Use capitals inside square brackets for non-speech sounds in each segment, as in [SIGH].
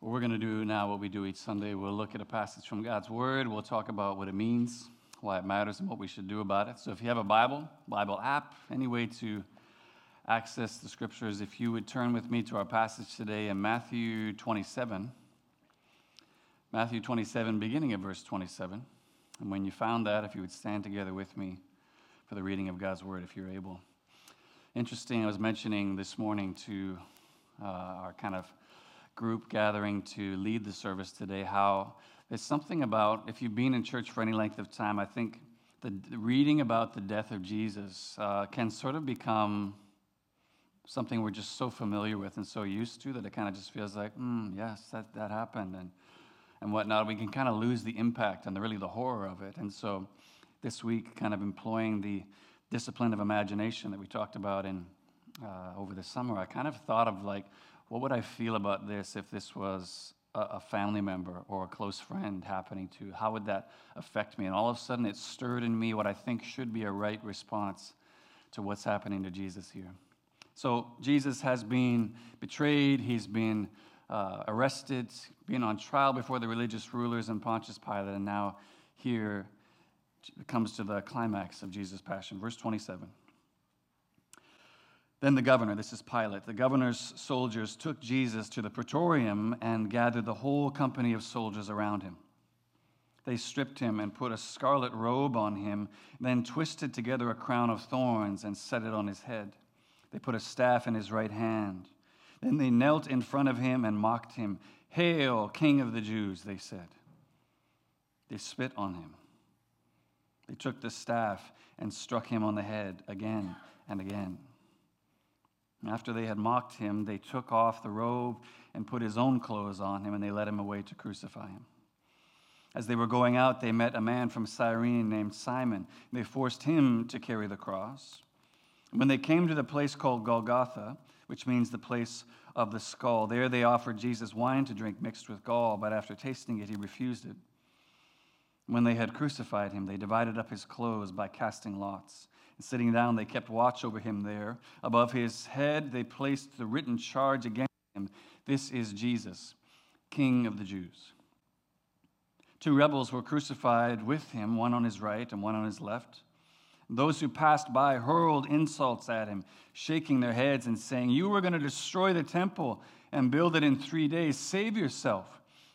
What we're going to do now, what we do each Sunday, we'll look at a passage from God's Word. We'll talk about what it means, why it matters, and what we should do about it. So if you have a Bible, Bible app, any way to access the scriptures, if you would turn with me to our passage today in Matthew 27. Matthew 27, beginning of verse 27. And when you found that, if you would stand together with me for the reading of God's Word, if you're able. Interesting, I was mentioning this morning to uh, our kind of group gathering to lead the service today how there's something about, if you've been in church for any length of time, I think the, reading about the death of Jesus uh, can sort of become something we're just so familiar with and so used to that it kind of just feels like, mm, yes, that, that happened and, and whatnot. We can kind of lose the impact and the, really the horror of it. And so this week, kind of employing the discipline of imagination that we talked about in uh, over the summer, I kind of thought of like, what would I feel about this if this was a, family member or a close friend happening to? How would that affect me? And all of a sudden, it stirred in me what I think should be a right response to what's happening to Jesus here. So Jesus has been betrayed. He's been uh, arrested, being on trial before the religious rulers and Pontius Pilate, and now here comes to the climax of Jesus' passion. Verse 27. Then the governor, this is Pilate, the governor's soldiers took Jesus to the praetorium and gathered the whole company of soldiers around him. They stripped him and put a scarlet robe on him, then twisted together a crown of thorns and set it on his head. They put a staff in his right hand. Then they knelt in front of him and mocked him. Hail, King of the Jews, they said. They spit on him. They took the staff and struck him on the head again and again. After they had mocked him, they took off the robe and put his own clothes on him, and they led him away to crucify him. As they were going out, they met a man from Cyrene named Simon. They forced him to carry the cross. When they came to the place called Golgotha, which means the place of the skull, there they offered Jesus wine to drink mixed with gall, but after tasting it, he refused it. When they had crucified him, they divided up his clothes by casting lots. Sitting down, they kept watch over him there. Above his head, they placed the written charge against him This is Jesus, King of the Jews. Two rebels were crucified with him, one on his right and one on his left. Those who passed by hurled insults at him, shaking their heads and saying, You were going to destroy the temple and build it in three days. Save yourself.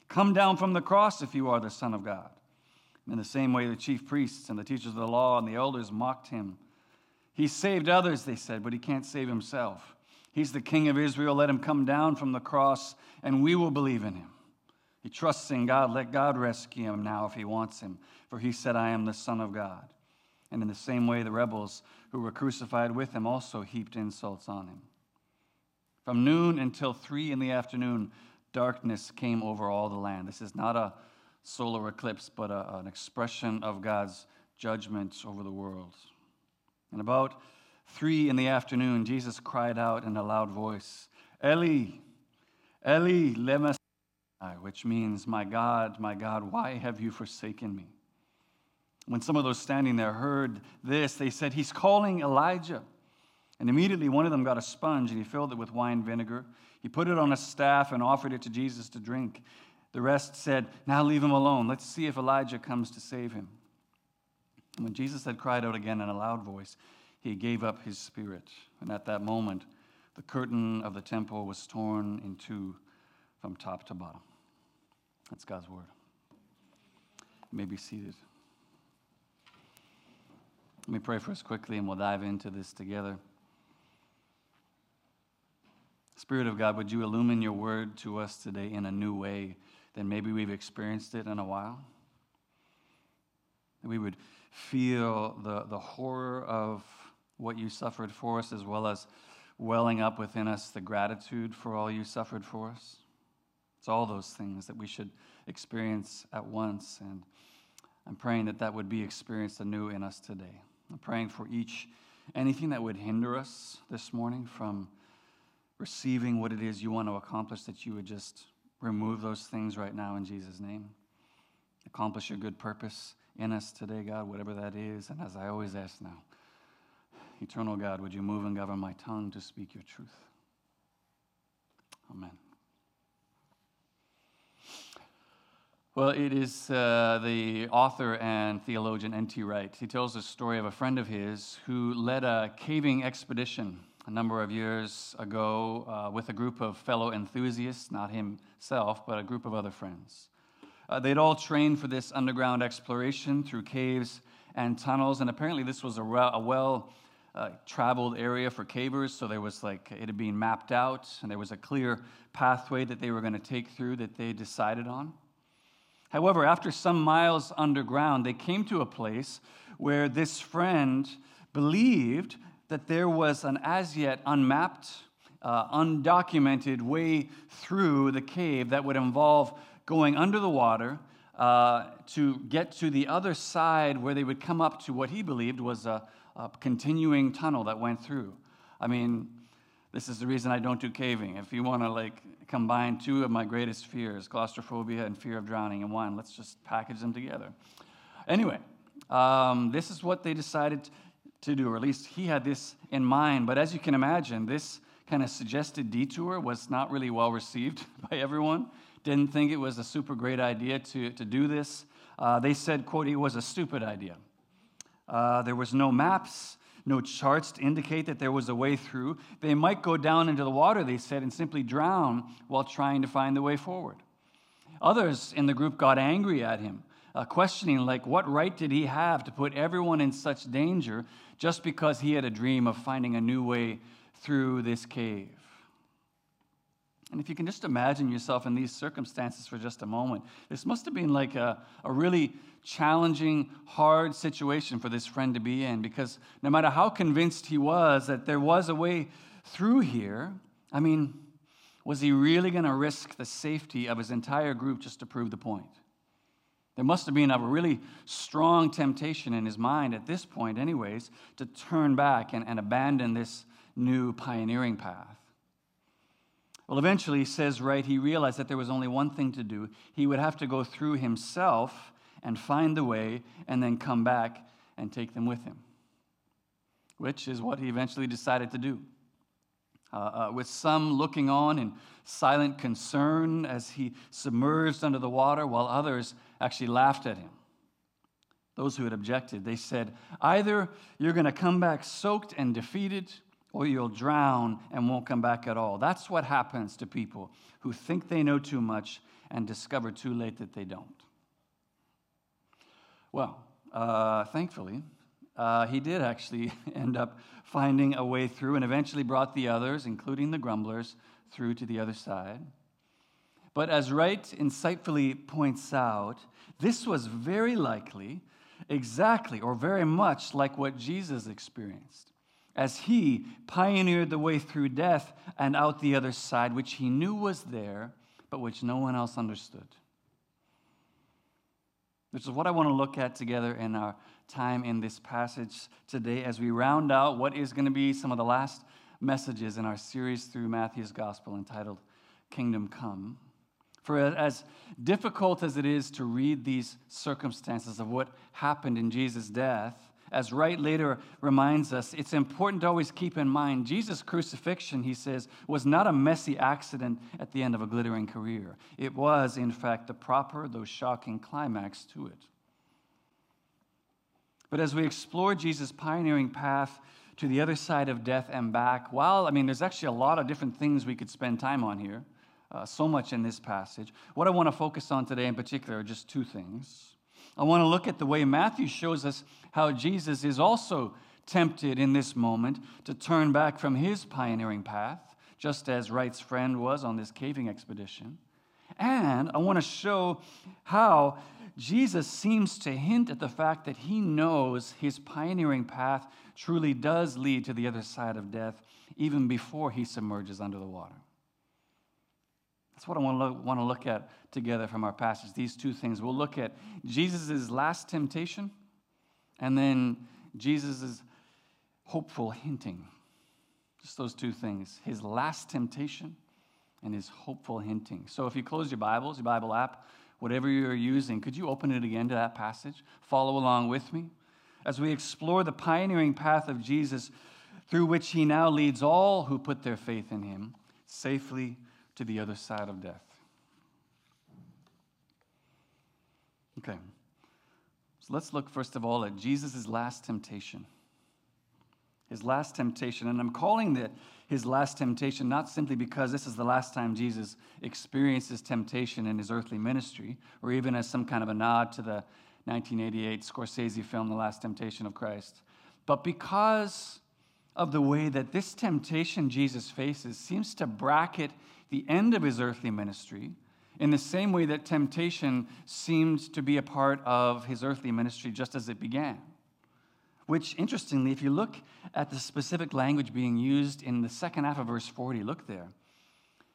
Come down from the cross if you are the Son of God. In the same way, the chief priests and the teachers of the law and the elders mocked him. He saved others, they said, but he can't save himself. He's the king of Israel. Let him come down from the cross, and we will believe in him. He trusts in God. Let God rescue him now if he wants him. For he said, I am the Son of God. And in the same way, the rebels who were crucified with him also heaped insults on him. From noon until three in the afternoon, darkness came over all the land. This is not a solar eclipse, but a, an expression of God's judgment over the world. And about three in the afternoon, Jesus cried out in a loud voice, Eli, Eli, lema which means, My God, my God, why have you forsaken me? When some of those standing there heard this, they said, He's calling Elijah. And immediately one of them got a sponge and he filled it with wine vinegar. He put it on a staff and offered it to Jesus to drink. The rest said, Now leave him alone. Let's see if Elijah comes to save him. When Jesus had cried out again in a loud voice, he gave up his spirit. And at that moment, the curtain of the temple was torn in two from top to bottom. That's God's word. You may be seated. Let me pray for us quickly and we'll dive into this together. Spirit of God, would you illumine your word to us today in a new way than maybe we've experienced it in a while? That we would feel the, the horror of what you suffered for us, as well as welling up within us the gratitude for all you suffered for us. It's all those things that we should experience at once. And I'm praying that that would be experienced anew in us today. I'm praying for each, anything that would hinder us this morning from receiving what it is you want to accomplish, that you would just remove those things right now in Jesus' name. Accomplish your good purpose in us today, God, whatever that is. And as I always ask now, eternal God, would you move and govern my tongue to speak your truth? Amen. Well, it is uh, the author and theologian N.T. Wright. He tells the story of a friend of his who led a caving expedition a number of years ago uh, with a group of fellow enthusiasts, not himself, but a group of other friends. Uh, they'd all trained for this underground exploration through caves and tunnels, and apparently this was a, a well uh, traveled area for cavers, so there was like it had been mapped out, and there was a clear pathway that they were going to take through that they decided on. However, after some miles underground, they came to a place where this friend believed that there was an as yet unmapped, uh, undocumented way through the cave that would involve going under the water uh, to get to the other side where they would come up to what he believed was a, a continuing tunnel that went through. I mean, this is the reason I don't do caving. If you want to like combine two of my greatest fears, claustrophobia and fear of drowning in one, let's just package them together. Anyway, um, this is what they decided to do, or at least he had this in mind. But as you can imagine, this kind of suggested detour was not really well received [LAUGHS] by everyone. Didn't think it was a super great idea to, to do this. Uh, they said, quote, it was a stupid idea. Uh, there was no maps no charts to indicate that there was a way through. They might go down into the water, they said, and simply drown while trying to find the way forward. Others in the group got angry at him, uh, questioning, like, what right did he have to put everyone in such danger just because he had a dream of finding a new way through this cave? And if you can just imagine yourself in these circumstances for just a moment, this must have been like a, a really challenging, hard situation for this friend to be in because no matter how convinced he was that there was a way through here, I mean, was he really going to risk the safety of his entire group just to prove the point? There must have been a really strong temptation in his mind at this point, anyways, to turn back and, and abandon this new pioneering path. Well, eventually, he says, right, he realized that there was only one thing to do. He would have to go through himself and find the way and then come back and take them with him, which is what he eventually decided to do. Uh, uh, with some looking on in silent concern as he submerged under the water, while others actually laughed at him. Those who had objected, they said, Either you're going to come back soaked and defeated, or you'll drown and won't come back at all. That's what happens to people who think they know too much and discover too late that they don't. Well, uh, thankfully, uh, he did actually [LAUGHS] end up finding a way through and eventually brought the others, including the grumblers, through to the other side. But as Wright insightfully points out, this was very likely exactly or very much like what Jesus experienced as he pioneered the way through death and out the other side, which he knew was there, but which no one else understood. Which is what I want to look at together in our time in this passage today as we round out what is going to be some of the last messages in our series through Matthew's Gospel entitled Kingdom Come. For as difficult as it is to read these circumstances of what happened in Jesus' death, as Wright later reminds us, it's important to always keep in mind Jesus' crucifixion, he says, was not a messy accident at the end of a glittering career. It was, in fact, the proper, though shocking, climax to it. But as we explore Jesus' pioneering path to the other side of death and back, while, I mean, there's actually a lot of different things we could spend time on here, uh, so much in this passage. What I want to focus on today in particular are just two things. I want to look at the way Matthew shows us how Jesus is also tempted in this moment to turn back from his pioneering path, just as Wright's friend was on this caving expedition. And I want to show how Jesus seems to hint at the fact that he knows his pioneering path truly does lead to the other side of death, even before he submerges under the water. That's what I want to, look, want to look at together from our passage. These two things. We'll look at Jesus' last temptation and then Jesus' hopeful hinting. Just those two things his last temptation and his hopeful hinting. So if you close your Bibles, your Bible app, whatever you're using, could you open it again to that passage? Follow along with me as we explore the pioneering path of Jesus through which he now leads all who put their faith in him safely to the other side of death. Okay. So let's look first of all at Jesus' last temptation. His last temptation. And I'm calling it his last temptation not simply because this is the last time Jesus experiences temptation in his earthly ministry, or even as some kind of a nod to the 1988 Scorsese film, The Last Temptation of Christ, but because of the way that this temptation Jesus faces seems to bracket the end of his earthly ministry in the same way that temptation seemed to be a part of his earthly ministry just as it began. Which, interestingly, if you look at the specific language being used in the second half of verse 40, look there,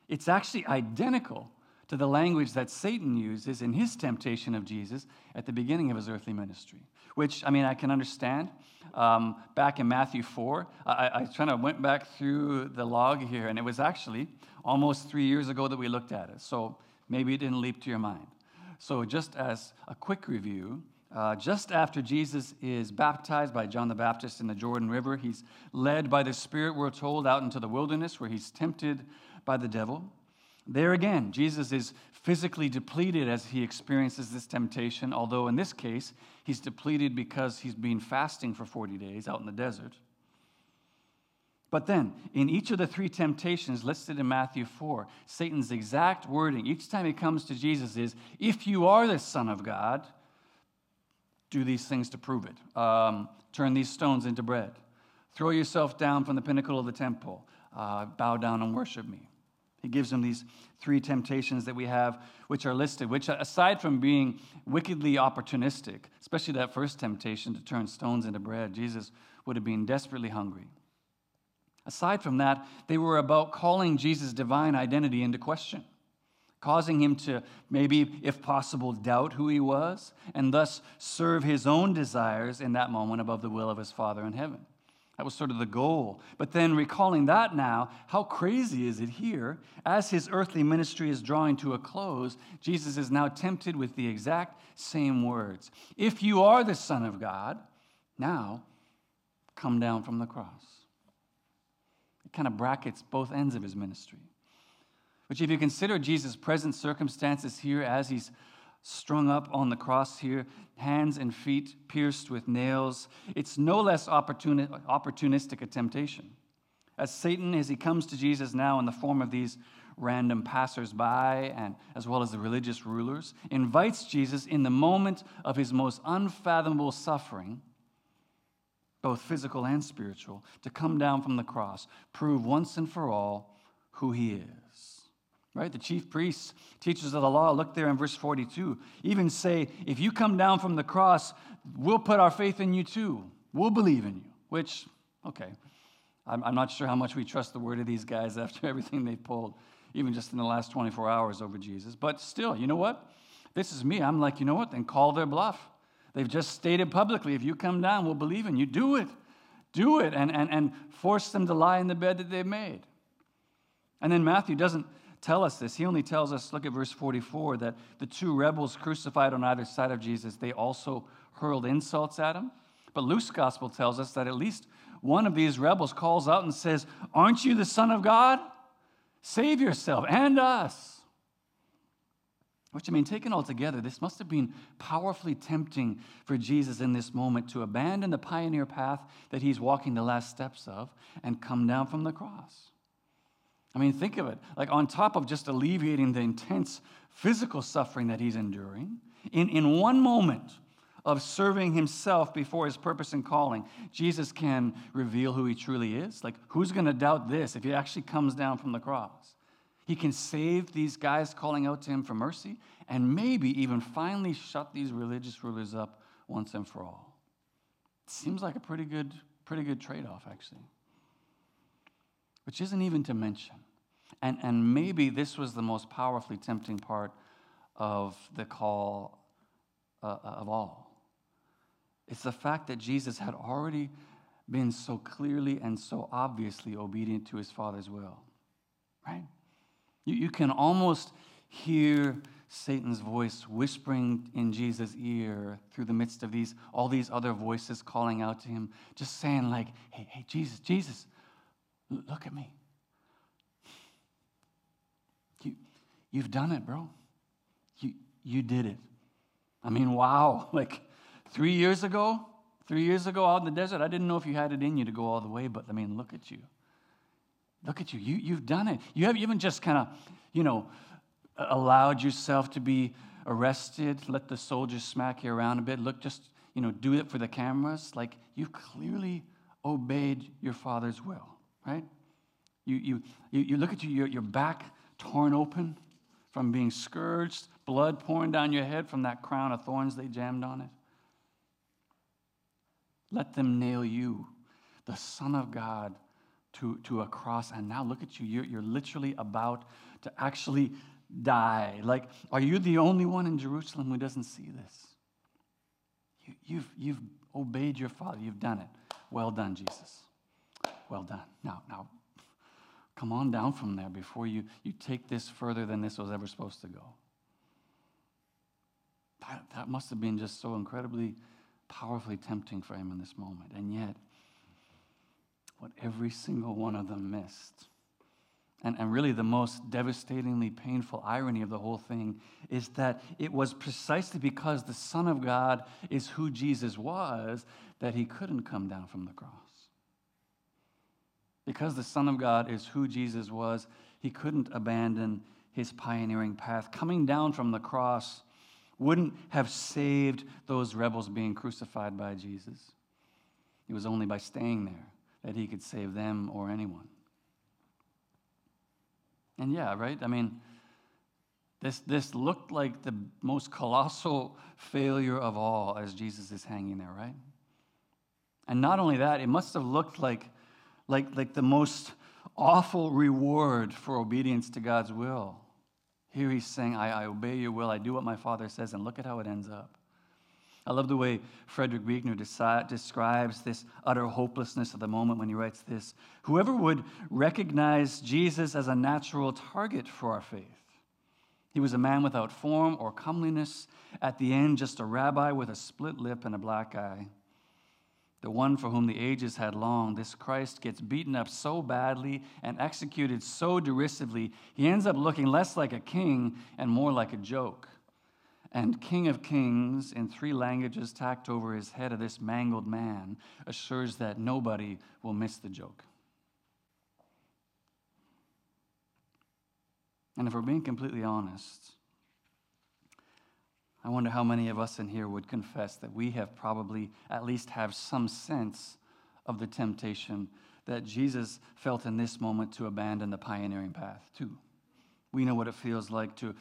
it's actually identical to the language that Satan uses in his temptation of Jesus at the beginning of his earthly ministry. Which, I mean, I can understand. Um, back in Matthew 4, I, I kind of went back through the log here, and it was actually almost three years ago that we looked at it. So maybe it didn't leap to your mind. So, just as a quick review, uh, just after Jesus is baptized by John the Baptist in the Jordan River, he's led by the Spirit, we're told, out into the wilderness where he's tempted by the devil. There again, Jesus is physically depleted as he experiences this temptation, although in this case, he's depleted because he's been fasting for 40 days out in the desert. But then, in each of the three temptations listed in Matthew 4, Satan's exact wording each time he comes to Jesus is, If you are the Son of God, do these things to prove it. Um, turn these stones into bread. Throw yourself down from the pinnacle of the temple. Uh, bow down and worship me. He gives them these three temptations that we have, which are listed, which, aside from being wickedly opportunistic, especially that first temptation to turn stones into bread, Jesus would have been desperately hungry. Aside from that, they were about calling Jesus' divine identity into question causing him to maybe, if possible, doubt who he was, and thus serve his own desires in that moment above the will of his Father in heaven. That was sort of the goal. But then, recalling that now, how crazy is it here? As his earthly ministry is drawing to a close, Jesus is now tempted with the exact same words If you are the Son of God, now come down from the cross. It kind of brackets both ends of his ministry. Which, if you consider Jesus' present circumstances here as he's strung up on the cross here, hands and feet pierced with nails, it's no less opportuni- opportunistic a temptation. As Satan, as he comes to Jesus now in the form of these random passersby and as well as the religious rulers, invites Jesus in the moment of his most unfathomable suffering, both physical and spiritual, to come down from the cross, prove once and for all who he is. Right? The chief priests, teachers of the law, look there in verse 42, even say, if you come down from the cross, we'll put our faith in you too. We'll believe in you. Which, okay, I'm, I'm not sure how much we trust the word of these guys [LAUGHS] after everything they've pulled, even just in the last 24 hours over Jesus. But still, you know what? This is me. I'm like, you know what? Then call their bluff. They've just stated publicly, if you come down, we'll believe in you. Do it. Do it. And, and, and force them to lie in the bed that they've made. And then Matthew doesn't tell us this. He only tells us, look at verse 44, that the two rebels crucified on either side of Jesus, they also hurled insults at him. But Luke's gospel tells us that at least one of these rebels calls out and says, Aren't you the Son of God? Save yourself and us. Which, I mean, taken all together, this must have been powerfully tempting for Jesus in this moment to abandon the pioneer path that he's walking the last steps of and come down from the cross. I mean, think of it. Like, on top of just alleviating the intense physical suffering that he's enduring, in, in one moment of serving himself before his purpose and calling, Jesus can reveal who he truly is. Like, who's going to doubt this if he actually comes down from the cross? He can save these guys calling out to him for mercy and maybe even finally shut these religious rulers up once and for all. Seems like a pretty good, pretty good trade off, actually which isn't even to mention. And, and maybe this was the most powerfully tempting part of the call uh, of all. It's the fact that Jesus had already been so clearly and so obviously obedient to his Father's will, right? You, you can almost hear Satan's voice whispering in Jesus' ear through the midst of these all these other voices calling out to him, just saying like, "Hey, hey, Jesus, Jesus, Look at me. You, you've done it, bro. You, you did it. I mean, wow. [LAUGHS] Like three years ago, three years ago out in the desert, I didn't know if you had it in you to go all the way, but I mean, look at you. Look at you. you you've done it. You, have, you haven't just kind of, you know, allowed yourself to be arrested, let the soldiers smack you around a bit. Look, just, you know, do it for the cameras. Like, you clearly obeyed your father's will, right? You, you, you, look at you, your, your back torn open from being scourged, blood pouring down your head from that crown of thorns they jammed on it. Let them nail you, the Son of God, to, to a cross. And now look at you. You're, you're literally about to actually die. Like, are you the only one in Jerusalem who doesn't see this? You, you've, you've obeyed your Father. You've done it. Well done, Jesus. Well done. Now, now, come on down from there before you, you take this further than this was ever supposed to go. That, that must have been just so incredibly, powerfully tempting for him in this moment. And yet, what every single one of them missed. And, and really, the most devastatingly painful irony of the whole thing is that it was precisely because the Son of God is who Jesus was that he couldn't come down from the cross. Because the Son of God is who Jesus was, he couldn't abandon his pioneering path. Coming down from the cross wouldn't have saved those rebels being crucified by Jesus. It was only by staying there that he could save them or anyone. And yeah, right? I mean, this, this looked like the most colossal failure of all as Jesus is hanging there, right? And not only that, it must have looked like, like, like the most awful reward for obedience to God's will. Here he's saying, I, I obey your will, I do what my Father says, and look at how it ends up. I love the way Frederick Buechner describes this utter hopelessness of the moment when he writes this Whoever would recognize Jesus as a natural target for our faith, he was a man without form or comeliness, at the end, just a rabbi with a split lip and a black eye. The one for whom the ages had longed, this Christ gets beaten up so badly and executed so derisively, he ends up looking less like a king and more like a joke and King of Kings, in three languages tacked over his head of this mangled man, assures that nobody will miss the joke. And if we're being completely honest, I wonder how many of us in here would confess that we have probably at least have some sense of the temptation that Jesus felt in this moment to abandon the pioneering path, too. We know what it feels like to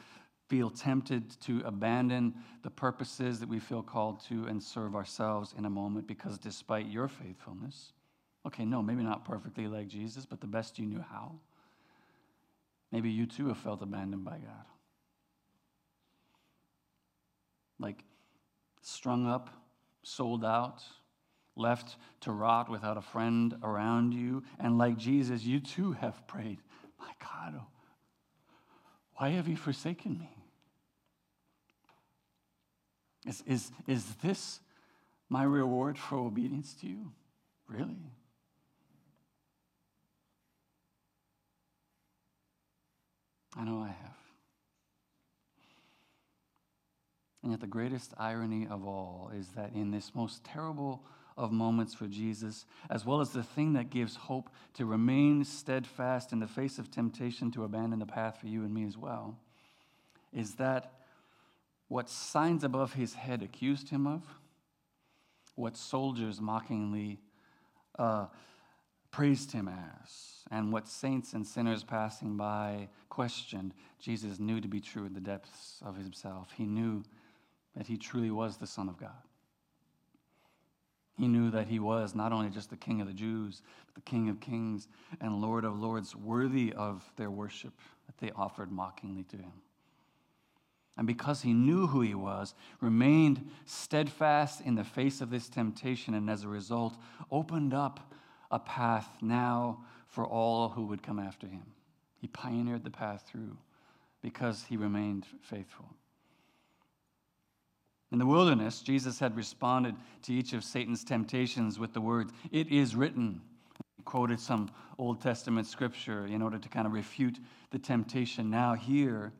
feel tempted to abandon the purposes that we feel called to and serve ourselves in a moment because despite your faithfulness, okay, no, maybe not perfectly like Jesus, but the best you knew how, maybe you too have felt abandoned by God. Like strung up, sold out, left to rot without a friend around you. And like Jesus, you too have prayed, My God, oh, why have you forsaken me? Is, is, is this my reward for obedience to you? Really? I know I have. And yet, the greatest irony of all is that in this most terrible of moments for Jesus, as well as the thing that gives hope to remain steadfast in the face of temptation to abandon the path for you and me as well, is that what signs above his head accused him of, what soldiers mockingly uh, praised him as, and what saints and sinners passing by questioned, Jesus knew to be true in the depths of himself. He knew that he truly was the Son of God. He knew that he was not only just the King of the Jews, but the King of kings and Lord of lords, worthy of their worship that they offered mockingly to him and because he knew who he was, remained steadfast in the face of this temptation, and as a result, opened up a path now for all who would come after him. He pioneered the path through because he remained faithful. In the wilderness, Jesus had responded to each of Satan's temptations with the words, It is written. He quoted some Old Testament scripture in order to kind of refute the temptation. Now, here,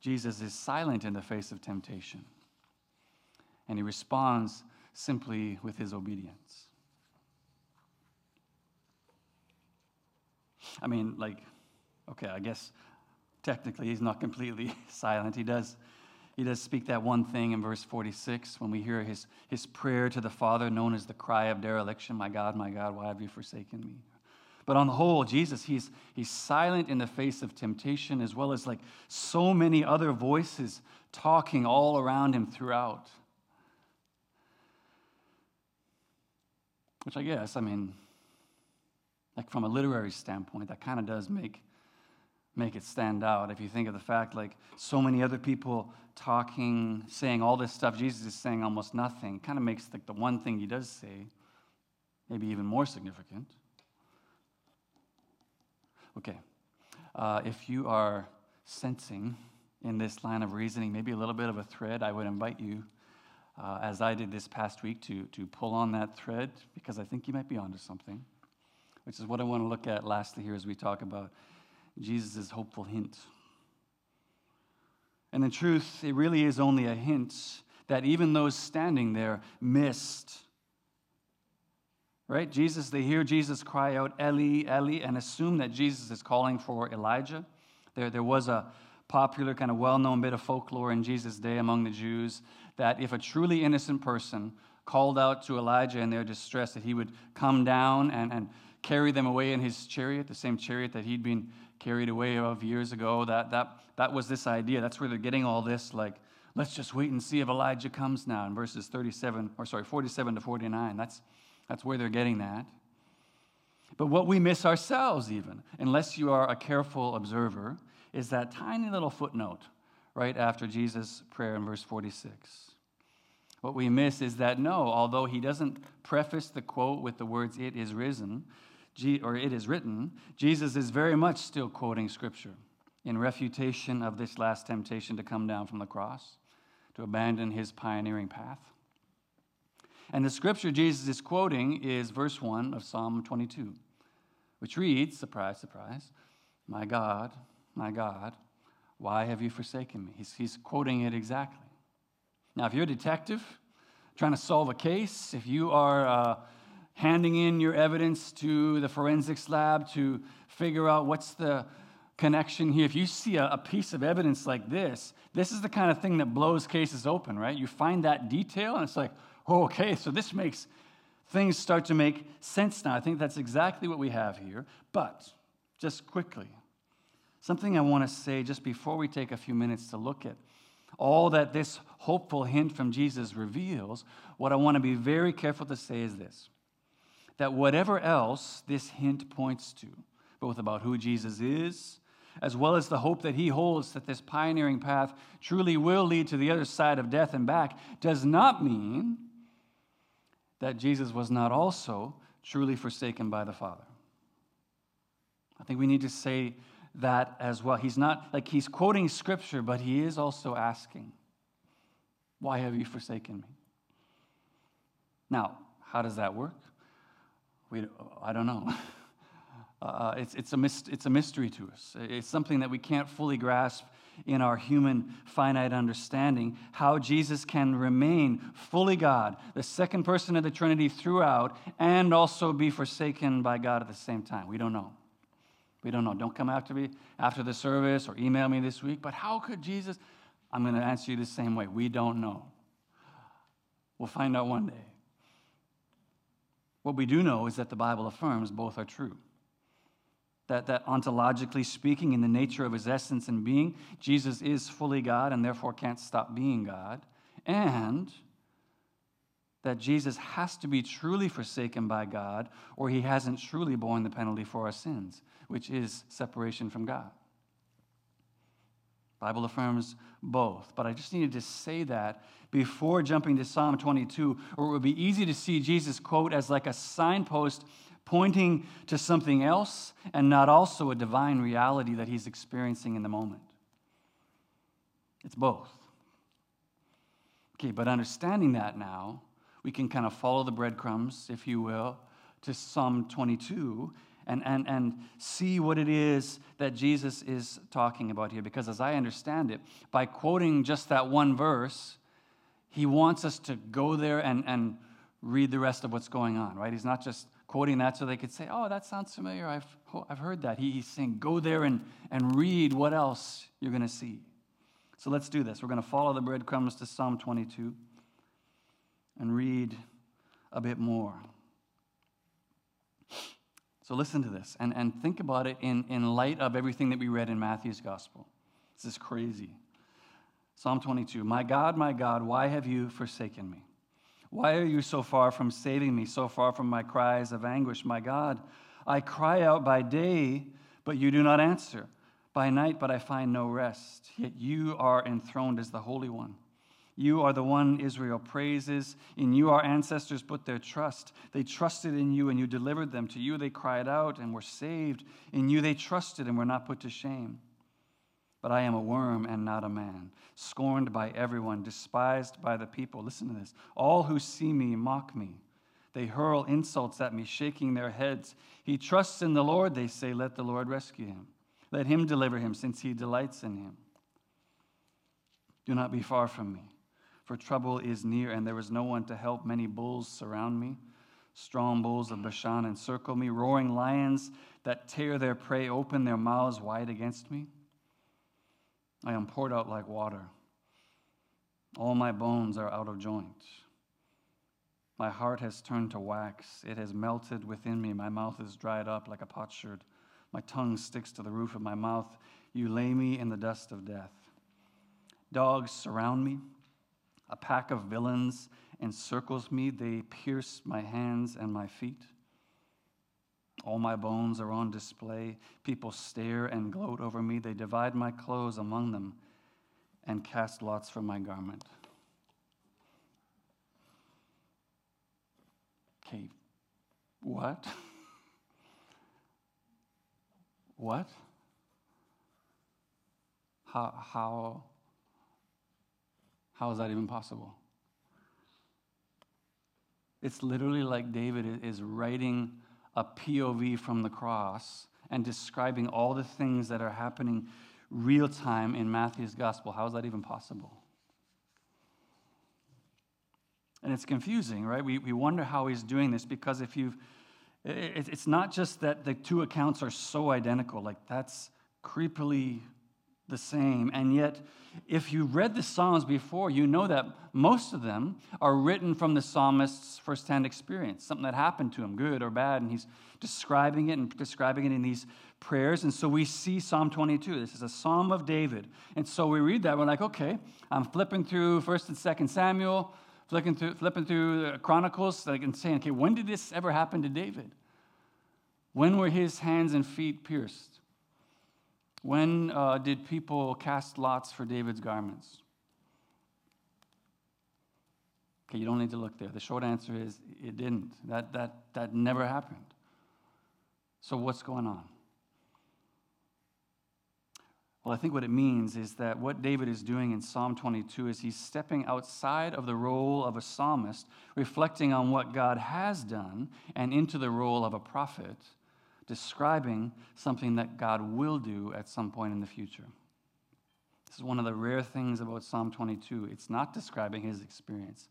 Jesus is silent in the face of temptation. And he responds simply with his obedience. I mean, like, okay, I guess technically he's not completely [LAUGHS] silent. He does, he does speak that one thing in verse 46 when we hear his, his prayer to the Father, known as the cry of dereliction My God, my God, why have you forsaken me? But on the whole, Jesus, he's, he's silent in the face of temptation, as well as like so many other voices talking all around him throughout. Which I guess, I mean, like from a literary standpoint, that kind of does make, make it stand out. If you think of the fact, like so many other people talking, saying all this stuff, Jesus is saying almost nothing, kind of makes like the one thing he does say maybe even more significant. Okay, uh, if you are sensing in this line of reasoning maybe a little bit of a thread, I would invite you, uh, as I did this past week, to, to pull on that thread because I think you might be onto something, which is what I want to look at lastly here as we talk about Jesus' hopeful hint. And in truth, it really is only a hint that even those standing there missed right? Jesus, they hear Jesus cry out, Eli, Eli, and assume that Jesus is calling for Elijah. There, there was a popular, kind of well known bit of folklore in Jesus' day among the Jews that if a truly innocent person called out to Elijah in their distress, that he would come down and, and carry them away in his chariot, the same chariot that he'd been carried away of years ago. That, that, that was this idea. That's where they're getting all this, like, let's just wait and see if Elijah comes now in verses 37, or sorry, 47 to 49. That's that's where they're getting that. But what we miss ourselves, even, unless you are a careful observer, is that tiny little footnote right after Jesus' prayer in verse 46. What we miss is that no, although he doesn't preface the quote with the words, it is risen, or it is written, Jesus is very much still quoting scripture in refutation of this last temptation to come down from the cross, to abandon his pioneering path. And the scripture Jesus is quoting is verse 1 of Psalm 22, which reads, surprise, surprise, My God, my God, why have you forsaken me? He's, he's quoting it exactly. Now, if you're a detective trying to solve a case, if you are uh, handing in your evidence to the forensics lab to figure out what's the connection here, if you see a, a piece of evidence like this, this is the kind of thing that blows cases open, right? You find that detail, and it's like, Oh, okay, so this makes things start to make sense now. I think that's exactly what we have here. But just quickly, something I want to say just before we take a few minutes to look at all that this hopeful hint from Jesus reveals, what I want to be very careful to say is this that whatever else this hint points to, both about who Jesus is, as well as the hope that he holds that this pioneering path truly will lead to the other side of death and back, does not mean that Jesus was not also truly forsaken by the Father. I think we need to say that as well. He's not like he's quoting scripture, but he is also asking, Why have you forsaken me? Now, how does that work? We, I don't know. [LAUGHS] Uh, it's, it's, a myst- it's a mystery to us. It's something that we can't fully grasp in our human finite understanding how Jesus can remain fully God, the second person of the Trinity throughout, and also be forsaken by God at the same time. We don't know. We don't know. Don't come after me after the service or email me this week. But how could Jesus? I'm going to answer you the same way. We don't know. We'll find out one day. What we do know is that the Bible affirms both are true that, that ontologically speaking, in the nature of his essence and being, Jesus is fully God and therefore can't stop being God. And that Jesus has to be truly forsaken by God or he hasn't truly borne the penalty for our sins, which is separation from God. Bible affirms both, but I just needed to say that before jumping to Psalm 22, or it would be easy to see Jesus quote as like a signpost pointing to something else and not also a divine reality that he's experiencing in the moment. It's both. Okay, but understanding that now, we can kind of follow the breadcrumbs, if you will, to Psalm 22 and, and, and see what it is that Jesus is talking about here. Because as I understand it, by quoting just that one verse, he wants us to go there and, and read the rest of what's going on, right? He's not just quoting that so they could say, oh, that sounds familiar. I've, I've heard that. He, he's saying, go there and, and read what else you're going to see. So let's do this. We're going to follow the breadcrumbs to Psalm 22 and read a bit more. So listen to this and, and think about it in, in light of everything that we read in Matthew's gospel. This is crazy. Psalm 22 My God, my God, why have you forsaken me? Why are you so far from saving me, so far from my cries of anguish? My God, I cry out by day, but you do not answer, by night, but I find no rest. Yet you are enthroned as the Holy One. You are the one Israel praises. In you our ancestors put their trust. They trusted in you and you delivered them. To you they cried out and were saved. In you they trusted and were not put to shame. But I am a worm and not a man, scorned by everyone, despised by the people. Listen to this. All who see me mock me. They hurl insults at me, shaking their heads. He trusts in the Lord, they say, let the Lord rescue him. Let him deliver him, since he delights in him. Do not be far from me for trouble is near, and there is no one to help. Many bulls surround me. Strong bulls of Bashan encircle me, roaring lions that tear their prey open their mouths wide against me. I am poured out like water. All my bones are out of joint. My heart has turned to wax. It has melted within me. My mouth is dried up like a potsherd. My tongue sticks to the roof of my mouth. You lay me in the dust of death. Dogs surround me. A pack of villains encircles me. They pierce my hands and my feet. All my bones are on display. People stare and gloat over me. They divide my clothes among them and cast lots for my garment. Okay, what? [LAUGHS] what? How, how, how is that even possible? It's literally like David is writing a POV from the cross and describing all the things that are happening real time in Matthew's gospel. How is that even possible? And it's confusing, right? We, we wonder how he's doing this because if you've, it's not just that the two accounts are so identical, like that's creepily the same. And yet, if you read the Psalms before, you know that most of them are written from the psalmist's firsthand experience, something that happened to him, good or bad, and he's describing it and describing it in these prayers. And so we see Psalm 22. This is a psalm of David. And so we read that, we're like, okay, I'm flipping through 1st and 2nd Samuel, flipping through, flipping through the Chronicles, like, and saying, okay, when did this ever happen to David? When were his hands and feet pierced? When uh, did people cast lots for David's garments? Okay, you don't need to look there. The short answer is it didn't. That, that, that never happened. So, what's going on? Well, I think what it means is that what David is doing in Psalm 22 is he's stepping outside of the role of a psalmist, reflecting on what God has done, and into the role of a prophet describing something that God will do at some point in the future. This is one of the rare things about Psalm 22. It's not describing his experience,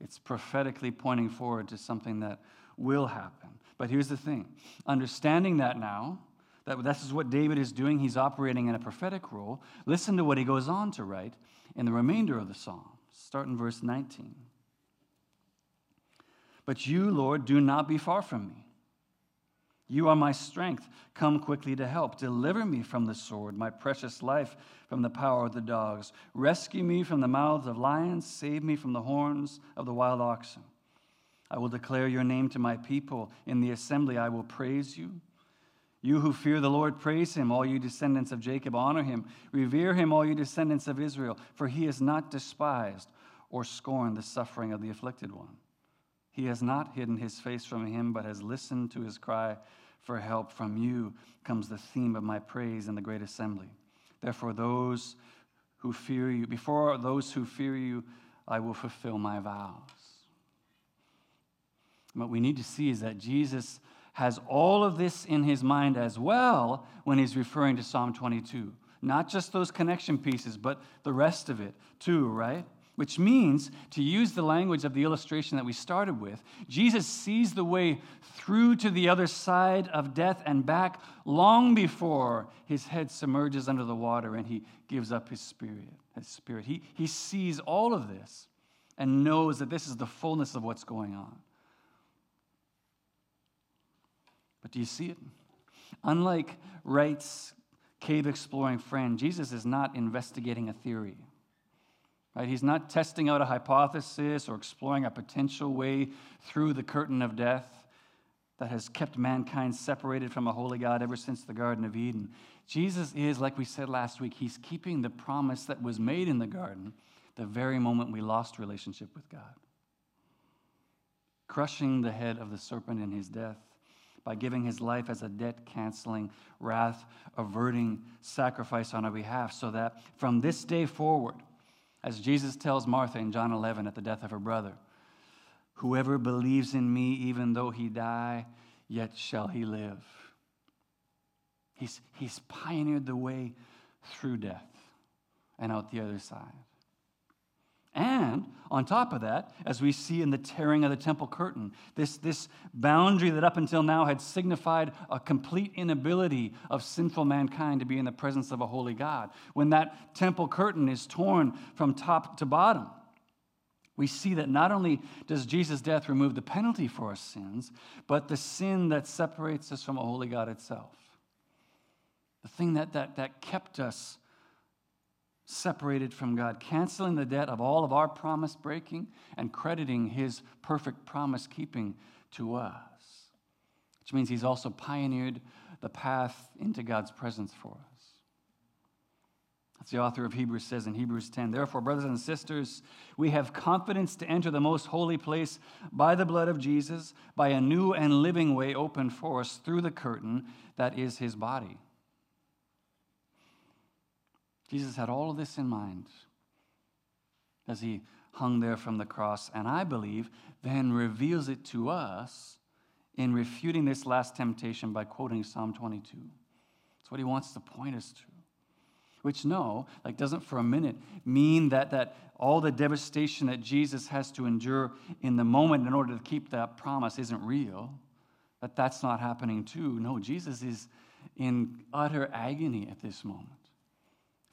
it's prophetically pointing forward to something that will happen. But here's the thing understanding that now, that this is what David is doing, he's operating in a prophetic role. Listen to what he goes on to write in the remainder of the psalm. Start in verse 19. But you, Lord, do not be far from me. You are my strength. Come quickly to help. Deliver me from the sword, my precious life from the power of the dogs. Rescue me from the mouths of lions. Save me from the horns of the wild oxen. I will declare your name to my people. In the assembly, I will praise you. You who fear the Lord, praise him. All you descendants of Jacob, honor him. Revere him, all you descendants of Israel, for he has not despised or scorned the suffering of the afflicted one. He has not hidden his face from him, but has listened to his cry for help. From you comes the theme of my praise in the great assembly. Therefore, those who fear you, before those who fear you, I will fulfill my vows. What we need to see is that Jesus has all of this in his mind as well when he's referring to Psalm 22. Not just those connection pieces, but the rest of it too, right? Which means, to use the language of the illustration that we started with, Jesus sees the way through to the other side of death and back long before his head submerges under the water and he gives up his spirit. His spirit. He, he sees all of this and knows that this is the fullness of what's going on. But do you see it? Unlike Wright's cave exploring friend, Jesus is not investigating a theory. Right? He's not testing out a hypothesis or exploring a potential way through the curtain of death that has kept mankind separated from a holy God ever since the Garden of Eden. Jesus is, like we said last week, he's keeping the promise that was made in the garden the very moment we lost relationship with God. Crushing the head of the serpent in his death by giving his life as a debt canceling, wrath averting sacrifice on our behalf, so that from this day forward, as Jesus tells Martha in John 11 at the death of her brother, Whoever believes in me, even though he die, yet shall he live. He's, he's pioneered the way through death and out the other side. And on top of that, as we see in the tearing of the temple curtain, this, this boundary that up until now had signified a complete inability of sinful mankind to be in the presence of a holy God, when that temple curtain is torn from top to bottom, we see that not only does Jesus' death remove the penalty for our sins, but the sin that separates us from a holy God itself. The thing that, that, that kept us separated from God, canceling the debt of all of our promise breaking and crediting his perfect promise keeping to us. Which means he's also pioneered the path into God's presence for us. That's the author of Hebrews says in Hebrews 10. Therefore, brothers and sisters, we have confidence to enter the most holy place by the blood of Jesus, by a new and living way opened for us through the curtain that is his body. Jesus had all of this in mind as he hung there from the cross, and I believe then reveals it to us in refuting this last temptation by quoting Psalm 22. That's what he wants to point us to. Which, no, like doesn't for a minute mean that, that all the devastation that Jesus has to endure in the moment in order to keep that promise isn't real, that that's not happening too. No, Jesus is in utter agony at this moment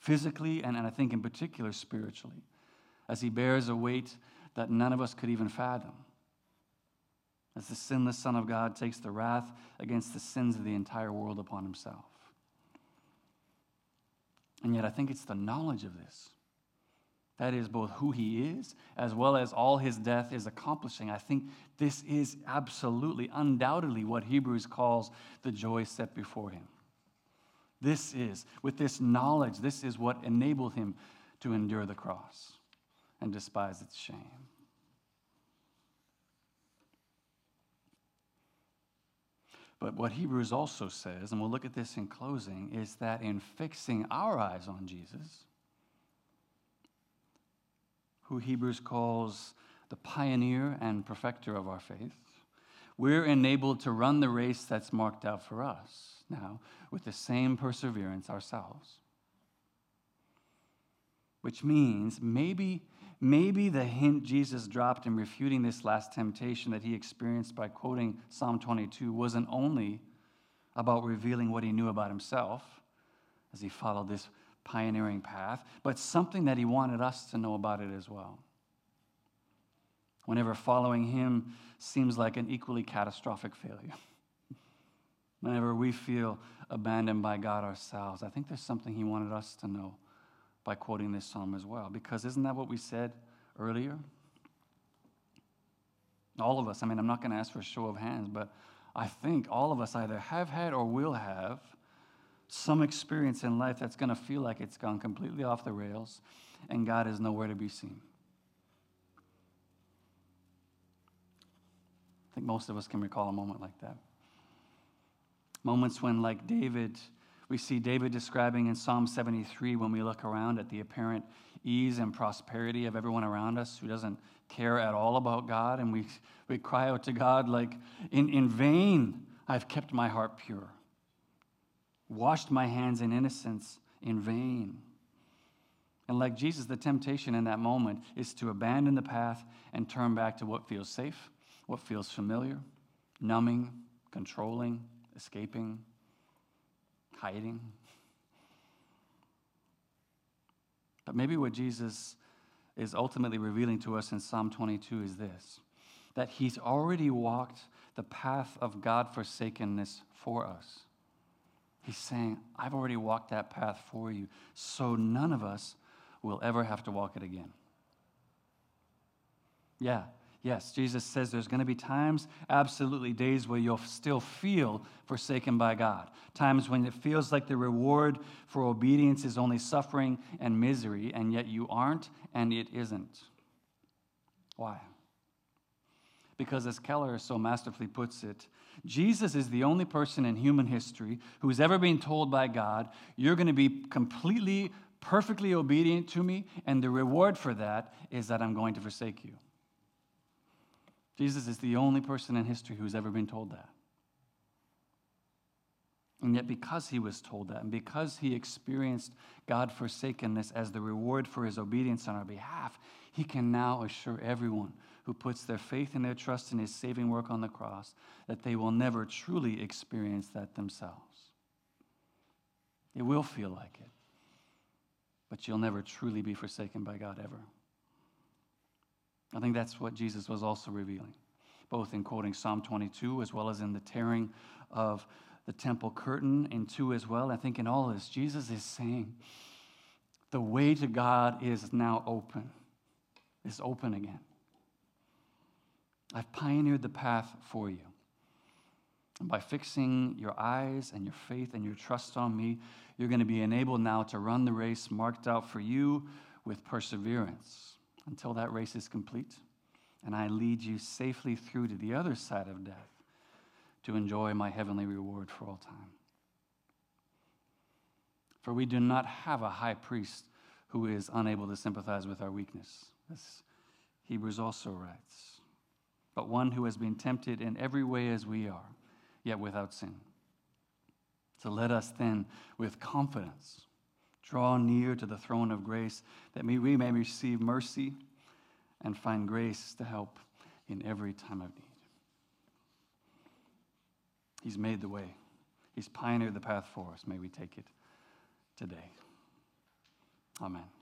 physically and, and I think in particular spiritually, as he bears a weight that none of us could even fathom. As the sinless Son of God takes the wrath against the sins of the entire world upon himself. And yet, I think it's the knowledge of this. That is both who he is as well as all his death is accomplishing. I think this is absolutely, undoubtedly, what Hebrews calls the joy set before him. This is, with this knowledge, this is what enabled him to endure the cross and despise its shame. But what Hebrews also says, and we'll look at this in closing, is that in fixing our eyes on Jesus, who Hebrews calls the pioneer and perfecter of our faith, we're enabled to run the race that's marked out for us now with the same perseverance ourselves. Which means maybe, maybe the hint Jesus dropped in refuting this last temptation that he experienced by quoting Psalm 22 wasn't only about revealing what he knew about himself as he followed this pioneering path, but something that he wanted us to know about it as well. Whenever following him seems like an equally catastrophic failure. Whenever we feel abandoned by God ourselves. I think there's something He wanted us to know by quoting this psalm as well. Because isn't that what we said earlier? All of us, I mean, I'm not going to ask for a show of hands, but I think all of us either have had or will have some experience in life that's going to feel like it's gone completely off the rails and God is nowhere to be seen. I think most of us can recall a moment like that. Moments when, like David, we see David describing in Psalm 73 when we look around at the apparent ease and prosperity of everyone around us who doesn't care at all about God. And we, we cry out to God, like, in, in vain I've kept my heart pure, washed my hands in innocence in vain. And like Jesus, the temptation in that moment is to abandon the path and turn back to what feels safe, what feels familiar, numbing, controlling, escaping, hiding. But maybe what Jesus is ultimately revealing to us in Psalm 22 is this that he's already walked the path of God forsakenness for us. He's saying, I've already walked that path for you, so none of us will ever have to walk it again. Yeah, yes, Jesus says there's going to be times, absolutely days, where you'll still feel forsaken by God. Times when it feels like the reward for obedience is only suffering and misery, and yet you aren't and it isn't. Why? Because, as Keller so masterfully puts it, Jesus is the only person in human history who's ever been told by God, You're going to be completely, perfectly obedient to me, and the reward for that is that I'm going to forsake you. Jesus is the only person in history who's ever been told that. And yet, because he was told that, and because he experienced God forsakenness as the reward for his obedience on our behalf, he can now assure everyone who puts their faith and their trust in his saving work on the cross that they will never truly experience that themselves. It will feel like it, but you'll never truly be forsaken by God ever. I think that's what Jesus was also revealing, both in quoting Psalm 22 as well as in the tearing of the temple curtain in 2 as well. I think in all this, Jesus is saying the way to God is now open, is open again. I've pioneered the path for you. And by fixing your eyes and your faith and your trust on me, you're going to be enabled now to run the race marked out for you with perseverance until that race is complete. And I lead you safely through to the other side of death to enjoy my heavenly reward for all time. For we do not have a high priest who is unable to sympathize with our weakness, as Hebrews also writes, but one who has been tempted in every way as we are, yet without sin. So let us then, with confidence, draw near to the throne of grace that we may receive mercy and find grace to help in every time of need. He's made the way. He's pioneered the path for us. May we take it today. Amen.